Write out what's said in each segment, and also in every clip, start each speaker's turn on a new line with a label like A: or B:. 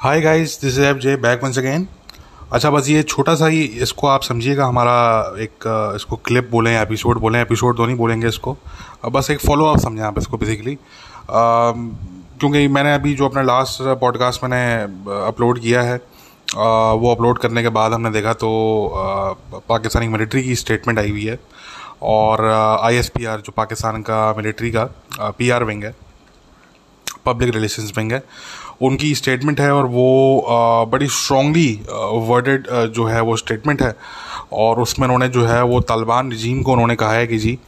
A: Hi guys this is F J back once again अच्छा बस ये छोटा सा ही इसको आप समझिएगा, हमारा एक इसको क्लिप बोलें एपिसोड बोलें एपिसोड तो नहीं बोलेंगे इसको। बस एक फॉलो अप समझें आप इसको बेसिकली क्योंकि मैंने अभी जो अपना लास्ट पॉडकास्ट मैंने अपलोड किया है वो अपलोड करने के बाद हमने देखा तो पाकिस्तानी मिलिट्री की स्टेटमेंट आई हुई है। और आई एस पी आर जो पाकिस्तान का मिलिट्री का पी आर विंग है पब्लिक रिलेशंस विंग है। उनकी स्टेटमेंट है और वो बड़ी स्ट्रांगली वर्डेड जो है वो स्टेटमेंट है। और उसमें उन्होंने जो है वो तालिबान रजीम को उन्होंने कहा है कि जी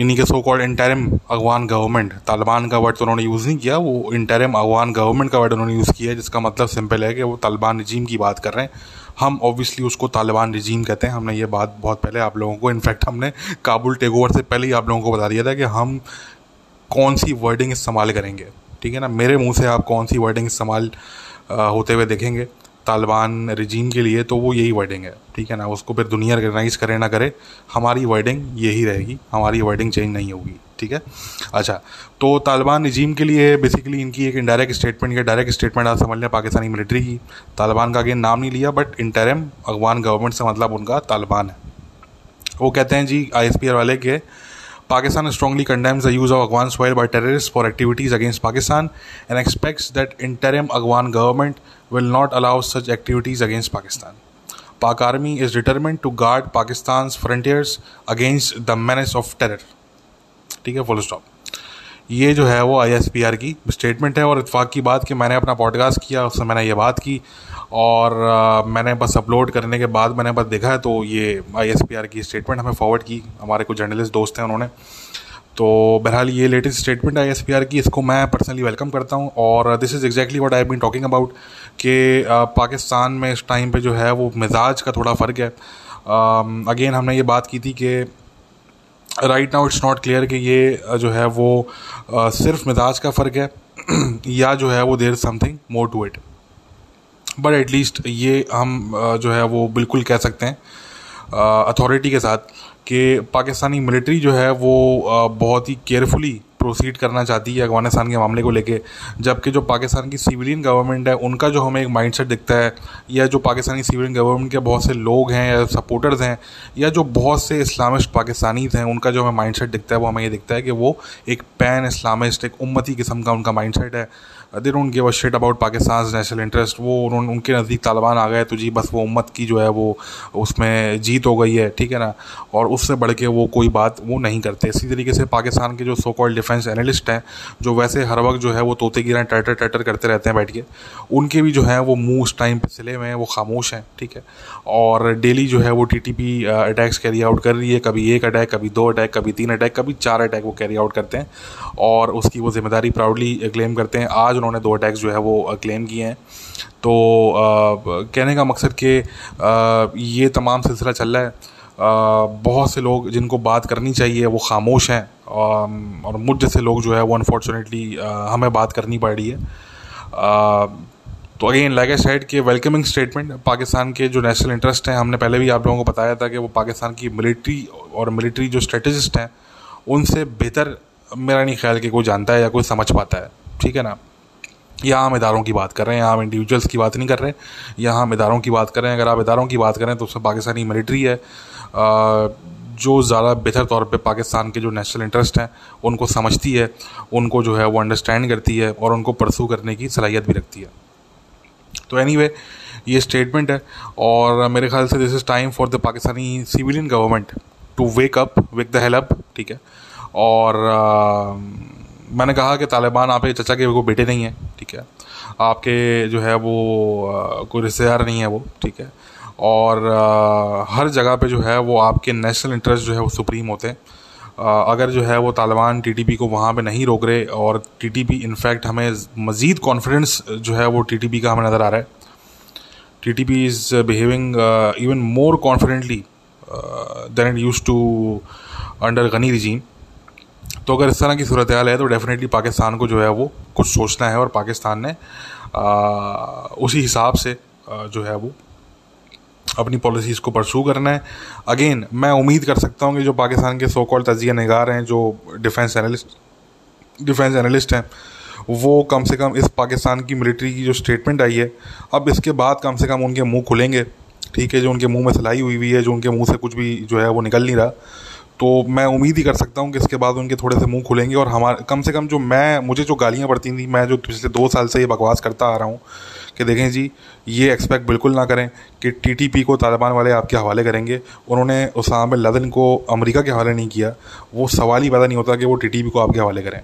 A: इन्हीं के so called interim Afghan government Taliban का वर्ड तो उन्होंने यूज़ नहीं किया, वो इंटरम अफगान गवर्नमेंट का वर्ड उन्होंने यूज़ किया है, जिसका मतलब सिंपल है कि वो तालिबान रजीम की बात कर रहे हैं। हम ऑब्वियसली उसको तालिबान रजीम कहते हैं। हमने ये बात बहुत पहले आप लोगों को इनफैक्ट हमने काबुल टेक ओवर से पहले ही आप लोगों को बता दिया था कि हम कौन सी वर्डिंग इस्तेमाल करेंगे। ठीक है ना? मेरे मुँह से आप कौन सी वर्डिंग इस्तेमाल होते हुए देखेंगे? तालिबान रिजीम के लिए तो वो यही वर्डिंग है, ठीक है ना? उसको फिर दुनिया रिकगनाइज करे ना करे, हमारी वर्डिंग यही रहेगी, हमारी वर्डिंग चेंज नहीं होगी, ठीक है? अच्छा तो तालिबान रिजीम के लिए बेसिकली इनकी एक इनडायरेक्ट स्टेटमेंट या डायरेक्ट स्टेटमेंट आप समझ लें पाकिस्तानी मिलिट्री की। तालिबान का अगेन नाम नहीं लिया बट इंटरम अफगान गवर्नमेंट से मतलब उनका तालिबान है। वो कहते हैं जी आई वाले के Pakistan strongly condemns the use of Afghan soil by terrorists for activities against Pakistan and expects that interim Afghan government will not allow such activities against Pakistan. Pak Army is determined to guard Pakistan's frontiers against the menace of terror. ठीक है full stop ये जो है वो ISPR की statement है और इतफाक़ की बात कि मैंने अपना पॉडकास्ट किया उससे मैंने ये बात की और अ, मैंने बस अपलोड करने के बाद मैंने बस देखा है तो ये आईएसपीआर की स्टेटमेंट हमें फॉरवर्ड की। हमारे कुछ जर्नलिस्ट दोस्त हैं उन्होंने। तो बहरहाल ये latest statement I S P R की इसको मैं पर्सनली वेलकम करता हूँ और this is exactly what I been talking about कि पाकिस्तान में इस टाइम पे जो है वो मिजाज का थोड़ा फ़र्क है। अगेन हमने ये बात की थी कि right now it's not clear कि ये जो है वो सिर्फ़ मिजाज का फ़र्क है या जो है वो there something more to it but at least ये हम जो है वो बिल्कुल कह सकते हैं अथॉरिटी के साथ कि पाकिस्तानी मिलिट्री जो है वो बहुत ही केयरफुली प्रोसीड करना चाहती है अफ़गानिस्तान के मामले को लेके, जबकि जो पाकिस्तान की सिविलियन गवर्नमेंट है, उनका जो हमें एक माइंडसेट दिखता है, या जो पाकिस्तानी सिविलियन गवर्नमेंट के बहुत से लोग हैं, या सपोर्टर्स हैं, या जो बहुत से इस्लामिस्ट पाकिस्तानीज हैं, उनका जो हमें माइंडसेट दिखता है, वो हमें ये दिखता है कि वो एक पैन इस्लामिस्ट एक उम्मती किस्म का उनका माइंडसेट है। They don't give a shit about Pakistan national interest वो उन्होंने उनके नज़दीक तालिबान आ गए तो जी, बस वो उम्मत की जो है वो उसमें जीत हो गई है, ठीक है ना? और उससे बढ़ के वो कोई बात वो नहीं करते। इसी तरीके से पाकिस्तान के जो सो कॉल्ड डिफेंस एनालिस्ट हैं, जो वैसे हर वक्त जो है वो तोते गिरा टटर टटर करते रहते हैं बैठ के, उनके भी जो है वो मुँह उस टाइम पे सिले हुए हैं, वो खामोश हैं, ठीक है? और डेली जो है वो T T P attacks carry out कर रही है। कभी एक अटैक कभी दो अटैक कभी तीन अटैक कभी चार अटैक वो कैरी आउट करते हैं। और उसकी वो ज़िम्मेदारी प्राउडली क्लेम करते हैं। आज उन्होंने दो अटैक्स जो है वो क्लेम किए हैं। तो अ, कहने का मकसद कि ये तमाम सिलसिला चल रहा है। अ, बहुत से लोग जिनको बात करनी चाहिए वो खामोश हैं और मुझ जैसे लोग जो है वो अनफॉर्चुनेटली हमें बात करनी पड़ रही है। अ, तो अगेन लाइक आई सेड कि वेलकमिंग स्टेटमेंट पाकिस्तान के जो नेशनल इंटरेस्ट हैं हमने पहले भी आप लोगों को बताया था कि वो पाकिस्तान की मिलिट्री और मिलिट्री जो स्ट्रेटजिस्ट हैं उनसे बेहतर मेरा नहीं ख्याल कि कोई जानता है या कोई समझ पाता है। ठीक है ना? यहाँ हम इदारों की बात कर रहे हैं यहाँ हम इंडिविजुअल्स की बात नहीं कर रहे हैं यहाँ हम इदारों की बात कर रहे हैं। अगर आप इदारों की बात करें तो उसमें पाकिस्तानी मिलिट्री है जो ज़्यादा बेहतर तौर पे पाकिस्तान के जो नेशनल इंटरेस्ट हैं उनको समझती है उनको जो है वो अंडरस्टैंड करती है और उनको परसू करने की सलाहियत भी रखती है। तो एनी anyway, ये स्टेटमेंट है और मेरे ख्याल से this is time for the Pakistani civilian government to wake up wake the help ठीक है? और अ, मैंने कहा कि तालिबान आपके चचा के वो बेटे नहीं है ठीक है? आपके जो है वो कोई रिश्तेदार नहीं है वो ठीक है? और अ, हर जगह पे जो है वो आपके नेशनल इंटरेस्ट जो है वो सुप्रीम होते हैं। अगर जो है वो तालिबान टीटीपी को वहाँ पे नहीं रोक रहे और टीटीपी इनफैक्ट हमें मज़ीद कॉन्फिडेंस जो है वो टीटीपी का हमें नज़र आ रहा है। TTP is behaving even more confidently than it use to under Ghani regime तो अगर इस तरह की सूरत हाल है तो डेफिनेटली पाकिस्तान को जो है वो कुछ सोचना है और पाकिस्तान ने आ, उसी हिसाब से आ, जो है वो अपनी पॉलिसीज़ को परसू करना है। अगेन मैं उम्मीद कर सकता हूँ कि जो पाकिस्तान के सो कॉल तजिया नगार हैं जो डिफेंस एनालिस्ट डिफेंस एनालिस्ट हैं वो कम से कम इस पाकिस्तान की मिलिट्री की जो स्टेटमेंट आई है अब इसके बाद कम से कम उनके मुँह खुलेंगे। ठीक है जो उनके मुँह में सिलाई हुई हुई है जो उनके मुँह से कुछ भी जो है वो निकल नहीं रहा। तो मैं उम्मीद ही कर सकता हूँ कि इसके बाद उनके थोड़े से मुँह खुलेंगे और हमारे, कम से कम जो मैं, मुझे जो गालियाँ पड़ती थी, मैं जो पिछले दो साल से ये बकवास करता आ रहा हूँ कि देखें जी, ये एक्सपेक्ट बिल्कुल ना करें कि टीटीपी को तालिबान वाले आपके हवाले करेंगे। उन्होंने उसाम लदन को अमरीका के हवाले नहीं किया। वो सवाल ही पैदा नहीं होता कि वो टीटीपी को आपके हवाले करें।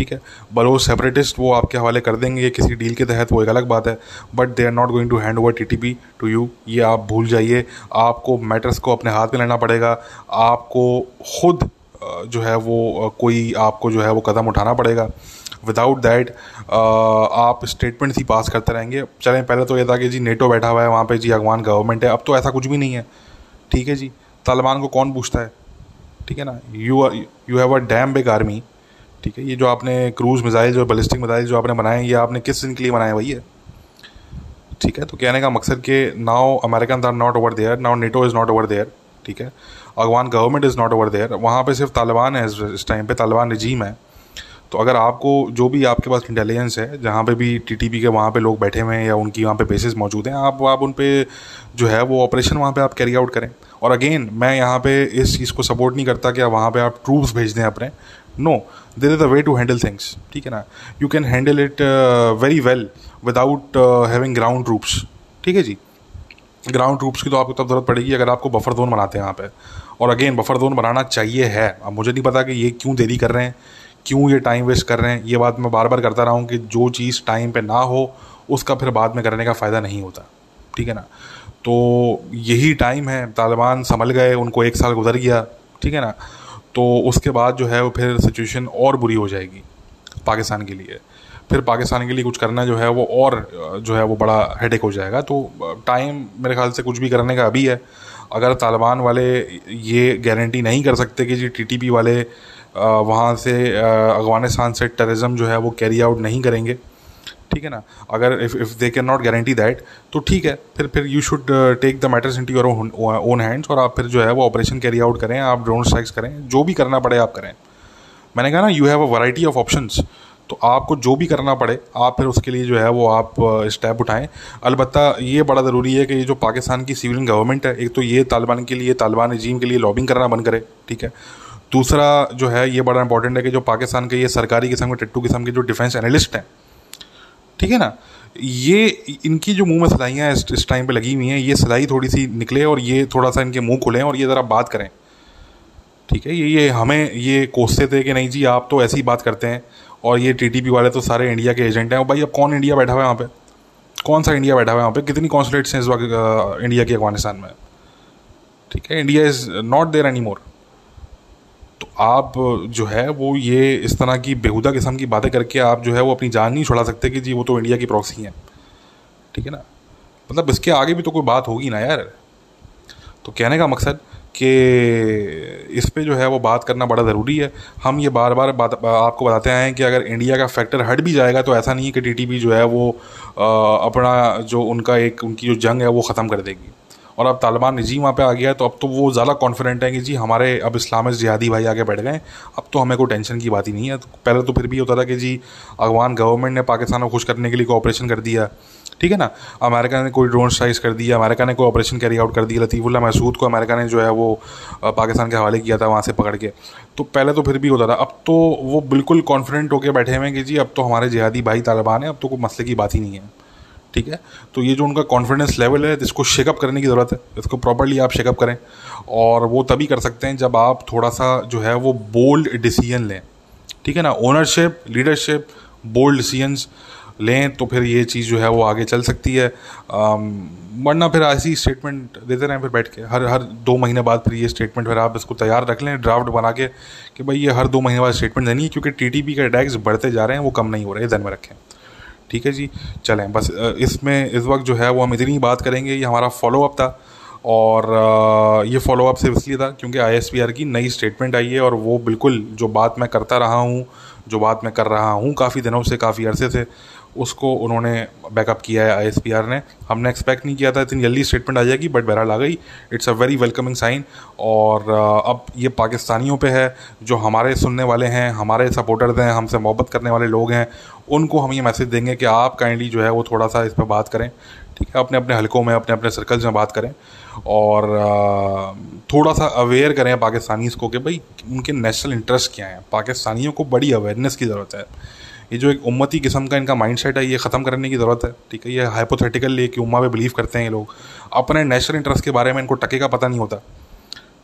A: ठीक है। बलोच सेपरेटिस्ट वो आपके हवाले कर देंगे किसी डील के तहत, वो एक अलग बात है। But they are not going to hand over T T P to you ये आप भूल जाइए। आपको मैटर्स को अपने हाथ में लेना पड़ेगा। आपको खुद जो है वो कोई आपको जो है वो कदम उठाना पड़ेगा। विदाउट दैट आप स्टेटमेंट ही पास करते रहेंगे। चलें, पहले तो ये था कि जी नेटो बैठा हुआ है, वहाँ पे जी अगवान गवर्नमेंट है। अब तो ऐसा कुछ भी नहीं है। ठीक है जी। तालिबान को कौन पूछता है? ठीक है ना? You are you have a damn big army ठीक है? ये जो आपने क्रूज मिज़ाइल जो बलिस्टिक मिज़ाइल जो आपने बनाए ये आपने किस दिन के लिए बनाए है ठीक है तो कहने का मकसद कि now American are not over there now NATO is not over there ठीक है? Afghan government is not over there वहाँ पे सिर्फ़ तालिबान है इस टाइम पे, तालिबान रजीम है। तो अगर आपको जो भी आपके पास इंटेलिजेंस है, जहाँ पे भी टीटीपी के वहाँ पे लोग बैठे हुए हैं या उनकी वहाँ पे बेसिस मौजूद हैं, आप आप उन पर जो है वो ऑपरेशन वहाँ पे आप कैरी आउट करें। और अगेन मैं यहाँ पे इस चीज़ को सपोर्ट नहीं करता कि वहाँ पे आप ट्रूप्स भेज दें अपने। No there is a way to handle things ठीक है ना? You can handle it very well without having ground troops ठीक है जी? ग्राउंड ट्रूप्स की तो आपको तब ज़रूरत पड़ेगी अगर आपको बफर जोन बनाते हैं यहाँ पे। और अगेन बफर जोन बनाना चाहिए है। अब मुझे नहीं पता कि ये क्यों देरी कर रहे हैं, क्यों ये टाइम वेस्ट कर रहे हैं। ये बात मैं बार बार करता रहा हूँ कि जो चीज़ टाइम पे ना हो, उसका फिर बाद में करने का फ़ायदा नहीं होता। ठीक है ना? तो यही टाइम है। तालिबान संभल गए, उनको एक साल गुजर गया। ठीक है ना? तो उसके बाद जो है वो फिर सिचुएशन और बुरी हो जाएगी पाकिस्तान के लिए। फिर पाकिस्तान के लिए कुछ करना जो है वो और जो है वो बड़ा हेडेक हो जाएगा। तो टाइम मेरे ख्याल से कुछ भी करने का अभी है। अगर तालिबान वाले ये गारंटी नहीं कर सकते कि जी टीटीपी वाले वहाँ से अफ़गानिस्तान से टेररिज्म जो है वो कैरी आउट नहीं करेंगे ठीक है ना? अगर if if they can not guarantee that तो ठीक है। फिर फिर you should take the matters into your own hands और आप फिर जो है वो ऑपरेशन कैरी आउट करें आप ड्रोन स्ट्राइक्स करें जो भी करना पड़े आप करें। मैंने कहा ना you have a variety of options तो आपको जो भी करना पड़े आप फिर उसके लिए जो है वो आप स्टेप uh, उठाएँ। अलबत्त ये बड़ा ज़रूरी है कि ये जो पाकिस्तान की सिविलियन गवर्नमेंट है एक तो ये तालिबान के लिए तालिबान रजीम के लिए लॉबिंग करना बंद करे ठीक है। दूसरा जो है ये बड़ा इंपॉर्टेंट है कि जो पाकिस्तान के ये सरकारी किस्म के टट्टू किस्म के जो डिफेंस एनालिस्ट हैं ठीक है ना? ये इनकी जो मुँह में सिलाइयाँ इस, इस टाइम पे लगी हुई हैं ये सिलाई थोड़ी सी निकले और ये थोड़ा सा इनके मुँह खुलें और ये ज़रा बात करें। ठीक है? ये ये हमें ये कोसते थे कि नहीं जी आप तो ऐसी ही बात करते हैं और ये टीटीपी वाले तो सारे इंडिया के एजेंट हैं। और भाई अब कौन इंडिया बैठा हुआ है यहाँ पे? कौन सा इंडिया बैठा हुआ है वहाँ पे? कितनी कॉन्सुलेट्स हैं इस वक्त इंडिया के अफ़गानिस्तान में? ठीक है? India is not there any more तो आप जो है वो ये इस तरह की बेहुदा किस्म की बातें करके आप जो है वो अपनी जान नहीं छुड़ा सकते कि जी वो तो इंडिया की प्रॉक्सी हैं। ठीक है ना? मतलब इसके आगे भी तो कोई बात होगी ना यार। तो कहने का मकसद कि इस पर जो है वो बात करना बड़ा ज़रूरी है। हम ये बार बार बात, आपको बताते हैं कि अगर इंडिया का फैक्टर हट भी जाएगा तो ऐसा नहीं है कि टी जो है वो अपना जो उनका एक, उनकी जो जंग है वो ख़त्म कर देगी। और अब तालिबान निजी वहाँ पे आ गया है तो अब तो वो ज़्यादा कॉन्फिडेंट है कि जी हमारे अब इस्लामिक जिहादी भाई आगे बैठ गए अब तो हमें कोई टेंशन की बात ही नहीं है। तो पहले तो फिर भी होता था कि जी अफगान गवर्नमेंट ने पाकिस्तान को खुश करने के लिए ऑपरेशन कर दिया। ठीक है ना? अमेरिका ने कोई ड्रोन स्ट्राइक्स कर दिया, अमेरिका ने कोई ऑपरेशन कैरी आउट कर दिया, लतीफ़ुल्ला महसूद को अमेरिका ने जो है वो पाकिस्तान के हवाले किया था वहाँ से पकड़ के। तो पहले तो फिर भी होता था। अब तो वो बिल्कुल कॉन्फिडेंट होकर बैठे हुए हैं कि जी अब तो हमारे जिहादी भाई तालिबान है, अब तो कोई मसले की बात ही नहीं है। ठीक है? तो ये जो उनका कॉन्फिडेंस लेवल है, इसको शेकअप करने की ज़रूरत है। इसको प्रॉपरली आप शेकअप करें। और वो तभी कर सकते हैं जब आप थोड़ा सा जो है वो बोल्ड डिसीज़न लें। ठीक है ना? ओनरशिप लीडरशिप बोल्ड डिसीजंस लें तो फिर ये चीज़ जो है वो आगे चल सकती है। वरना फिर ऐसी स्टेटमेंट देते रहें फिर बैठ के। हर हर दो महीने बाद फिर ये स्टेटमेंट फिर आप इसको तैयार रख लें ड्राफ्ट बना के कि भाई ये हर दो महीने बाद स्टेटमेंट देनी है, क्योंकि टी के अटैक्स बढ़ते जा रहे हैं, वो कम नहीं हो रहे हैं ध्यान में रखें। ठीक है जी, चलें। बस इसमें, इस वक्त जो है वो हम इतनी ही बात करेंगे, ये हमारा फॉलोअप था और ये फॉलोअप सिर्फ़ इसलिए था क्योंकि आईएसपीआर की नई स्टेटमेंट आई है और वो बिल्कुल जो बात मैं करता रहा हूँ, जो बात मैं कर रहा हूँ काफ़ी दिनों से, काफ़ी अरसे से उसको उन्होंने बैकअप किया है आईएसपीआर ने। हमने एक्सपेक्ट नहीं किया था, इतनी जल्दी स्टेटमेंट आ जाएगी बट बहरहाल आ गई। It's a very welcoming sign और अब ये पाकिस्तानियों पे है, जो हमारे सुनने वाले हैं, हमारे सपोर्टर्स हैं, हमसे मोहब्बत करने वाले लोग हैं, उनको हम ये मैसेज देंगे कि आप काइंडली जो है वो थोड़ा सा इस पर बात करें। ठीक है, अपने अपने हलकों में, अपने अपने सर्कल्स में बात करें और थोड़ा सा अवेयर करें पाकिस्तानीज़ को कि भाई उनके नेशनल इंटरेस्ट क्या हैं। पाकिस्तानियों को बड़ी अवेयरनेस की ज़रूरत है। ये जो एक उम्मती किस्म का इनका माइंड सेट है, ये ख़त्म करने की ज़रूरत है, ठीक है? ये हाइपोथेटिकल ये कि उम्मा पे बिलीव करते हैं ये लोग। अपने नेशनल इंटरेस्ट के बारे में इनको टके का पता नहीं होता,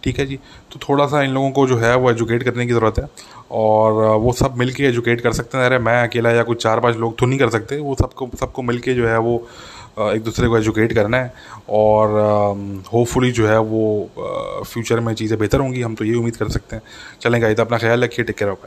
A: ठीक है जी? तो थोड़ा सा इन लोगों को जो है वो एजुकेट करने की ज़रूरत है और वो सब मिल के एजुकेट कर सकते हैं। अरे, मैं अकेला या कुछ चार पाँच लोग तो नहीं कर सकते। वो सबको सबको मिल के जो है वो एक दूसरे को एजुकेट करना है और होपफुली जो है वो फ्यूचर में चीज़ें बेहतर होंगी। हम तो ये उम्मीद कर सकते हैं। चलेंगे तो अपना ख्याल रखिए टेक केयर ऑफ़